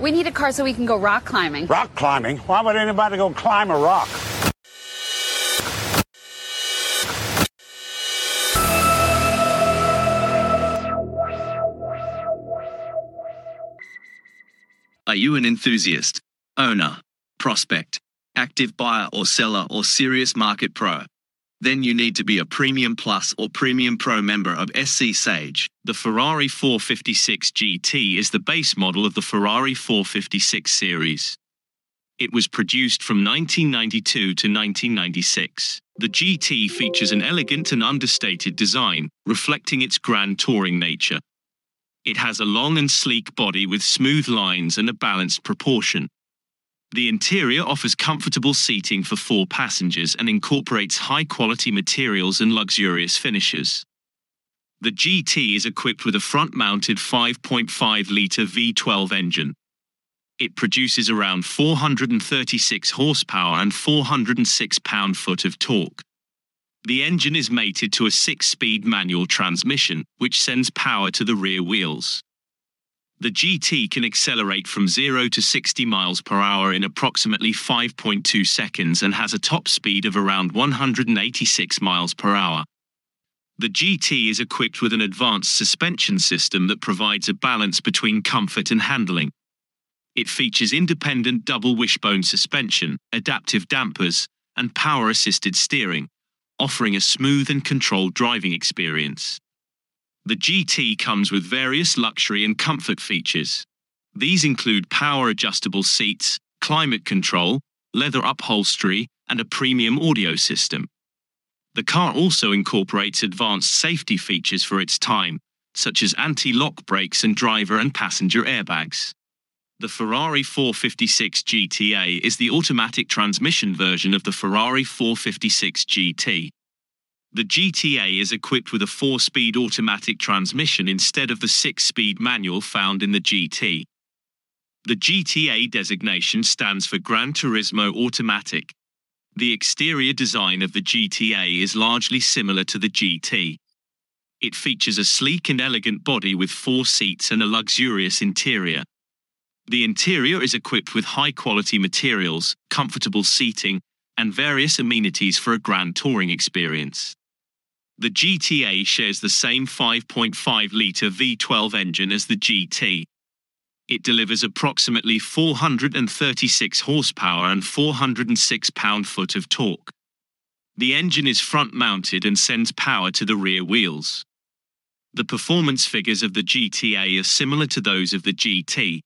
We need a car so we can go rock climbing. Rock climbing? Why would anybody go climb a rock? Are you an enthusiast, owner, prospect, active buyer or seller or serious market pro? Then you need to be a Premium Plus or Premium Pro member of SC Sage. The Ferrari 456 GT is the base model of the Ferrari 456 series. It was produced from 1992 to 1996. The GT features an elegant and understated design, reflecting its grand touring nature. It has a long and sleek body with smooth lines and a balanced proportion. The interior offers comfortable seating for four passengers and incorporates high quality materials and luxurious finishes. The GT is equipped with a front mounted 5.5 litre V12 engine. It produces around 436 horsepower and 406 pound foot of torque. The engine is mated to a six speed manual transmission, which sends power to the rear wheels. The GT can accelerate from 0 to 60 miles per hour in approximately 5.2 seconds and has a top speed of around 186 miles per hour. The GT is equipped with an advanced suspension system that provides a balance between comfort and handling. It features independent double wishbone suspension, adaptive dampers, and power assisted steering, offering a smooth and controlled driving experience. The GT comes with various luxury and comfort features. These include power adjustable seats, climate control, leather upholstery, and a premium audio system. The car also incorporates advanced safety features for its time, such as anti lock brakes and driver and passenger airbags. The Ferrari 456 GTA is the automatic transmission version of the Ferrari 456 GT. The GTA is equipped with a four speed automatic transmission instead of the six speed manual found in the GT. The GTA designation stands for Gran Turismo Automatic. The exterior design of the GTA is largely similar to the GT. It features a sleek and elegant body with four seats and a luxurious interior. The interior is equipped with high quality materials, comfortable seating, and various amenities for a grand touring experience. The GTA shares the same 5.5 litre V12 engine as the GT. It delivers approximately 436 horsepower and 406 pound foot of torque. The engine is front mounted and sends power to the rear wheels. The performance figures of the GTA are similar to those of the GT,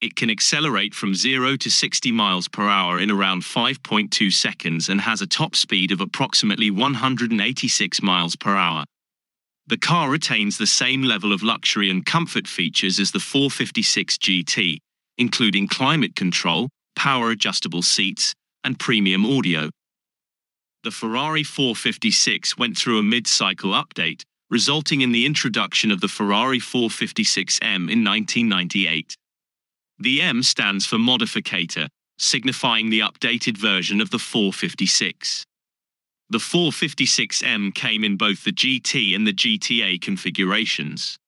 it can accelerate from 0 to 60 miles per hour in around 5.2 seconds and has a top speed of approximately 186 miles per hour. The car retains the same level of luxury and comfort features as the 456 GT, including climate control, power adjustable seats, and premium audio. The Ferrari 456 went through a mid cycle update, resulting in the introduction of the Ferrari 456M in 1998. The M stands for modificata, signifying the updated version of the 456. The 456M came in both the GT and the GTA configurations.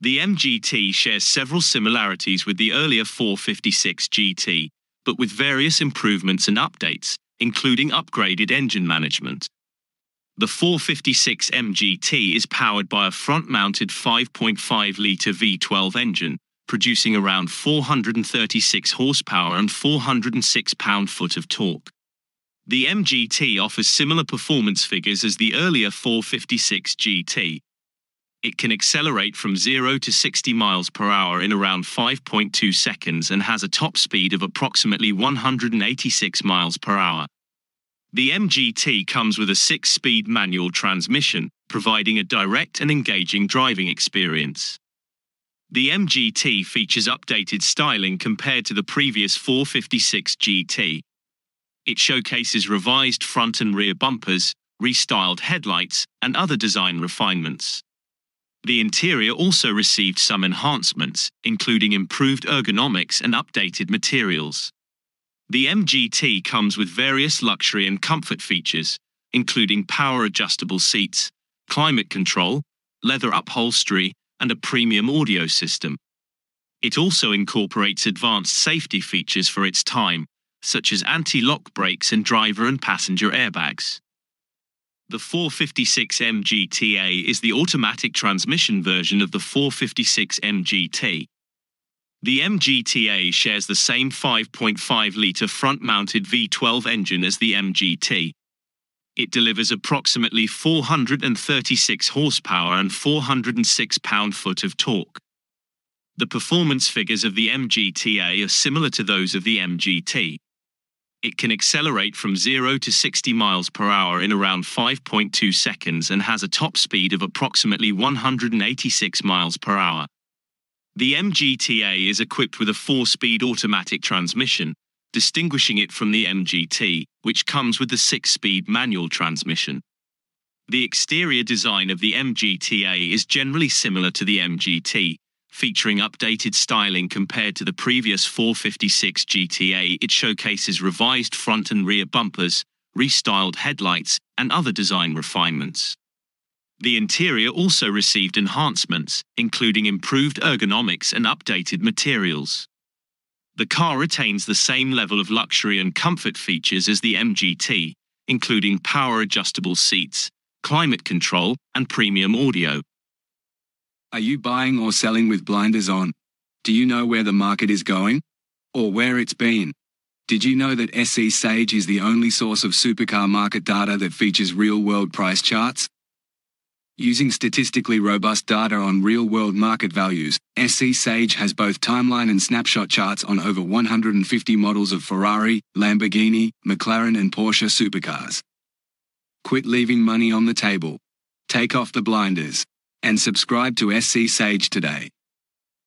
The MGT shares several similarities with the earlier 456 GT, but with various improvements and updates, including upgraded engine management. The 456 MGT is powered by a front mounted 5.5 litre V12 engine producing around 436 horsepower and 406 pound foot of torque. The MGT offers similar performance figures as the earlier 456 GT. It can accelerate from 0 to 60 miles per hour in around 5.2 seconds and has a top speed of approximately 186 miles per hour. The MGT comes with a six speed manual transmission, providing a direct and engaging driving experience. The MGT features updated styling compared to the previous 456 GT. It showcases revised front and rear bumpers, restyled headlights, and other design refinements. The interior also received some enhancements, including improved ergonomics and updated materials. The MGT comes with various luxury and comfort features, including power adjustable seats, climate control, leather upholstery, and a premium audio system. It also incorporates advanced safety features for its time, such as anti lock brakes and driver and passenger airbags. The 456M GTA is the automatic transmission version of the 456M GT. The MGTA shares the same 5.5 litre front mounted V12 engine as the MGT. It delivers approximately 436 horsepower and 406 pound foot of torque. The performance figures of the MGTA are similar to those of the MGT. It can accelerate from 0 to 60 miles per hour in around 5.2 seconds and has a top speed of approximately 186 miles per hour. The MGTA is equipped with a four speed automatic transmission, distinguishing it from the MGT, which comes with the six speed manual transmission. The exterior design of the MGTA is generally similar to the MGT, featuring updated styling compared to the previous 456 GTA. It showcases revised front and rear bumpers, restyled headlights, and other design refinements. The interior also received enhancements, including improved ergonomics and updated materials. The car retains the same level of luxury and comfort features as the MGT, including power adjustable seats, climate control, and premium audio. Are you buying or selling with blinders on? Do you know where the market is going? Or where it's been? Did you know that SC Sage is the only source of supercar market data that features real world price charts? Using statistically robust data on real world market values, SC Sage has both timeline and snapshot charts on over 150 models of Ferrari, Lamborghini, McLaren, and Porsche supercars. Quit leaving money on the table. Take off the blinders and subscribe to SC Sage today.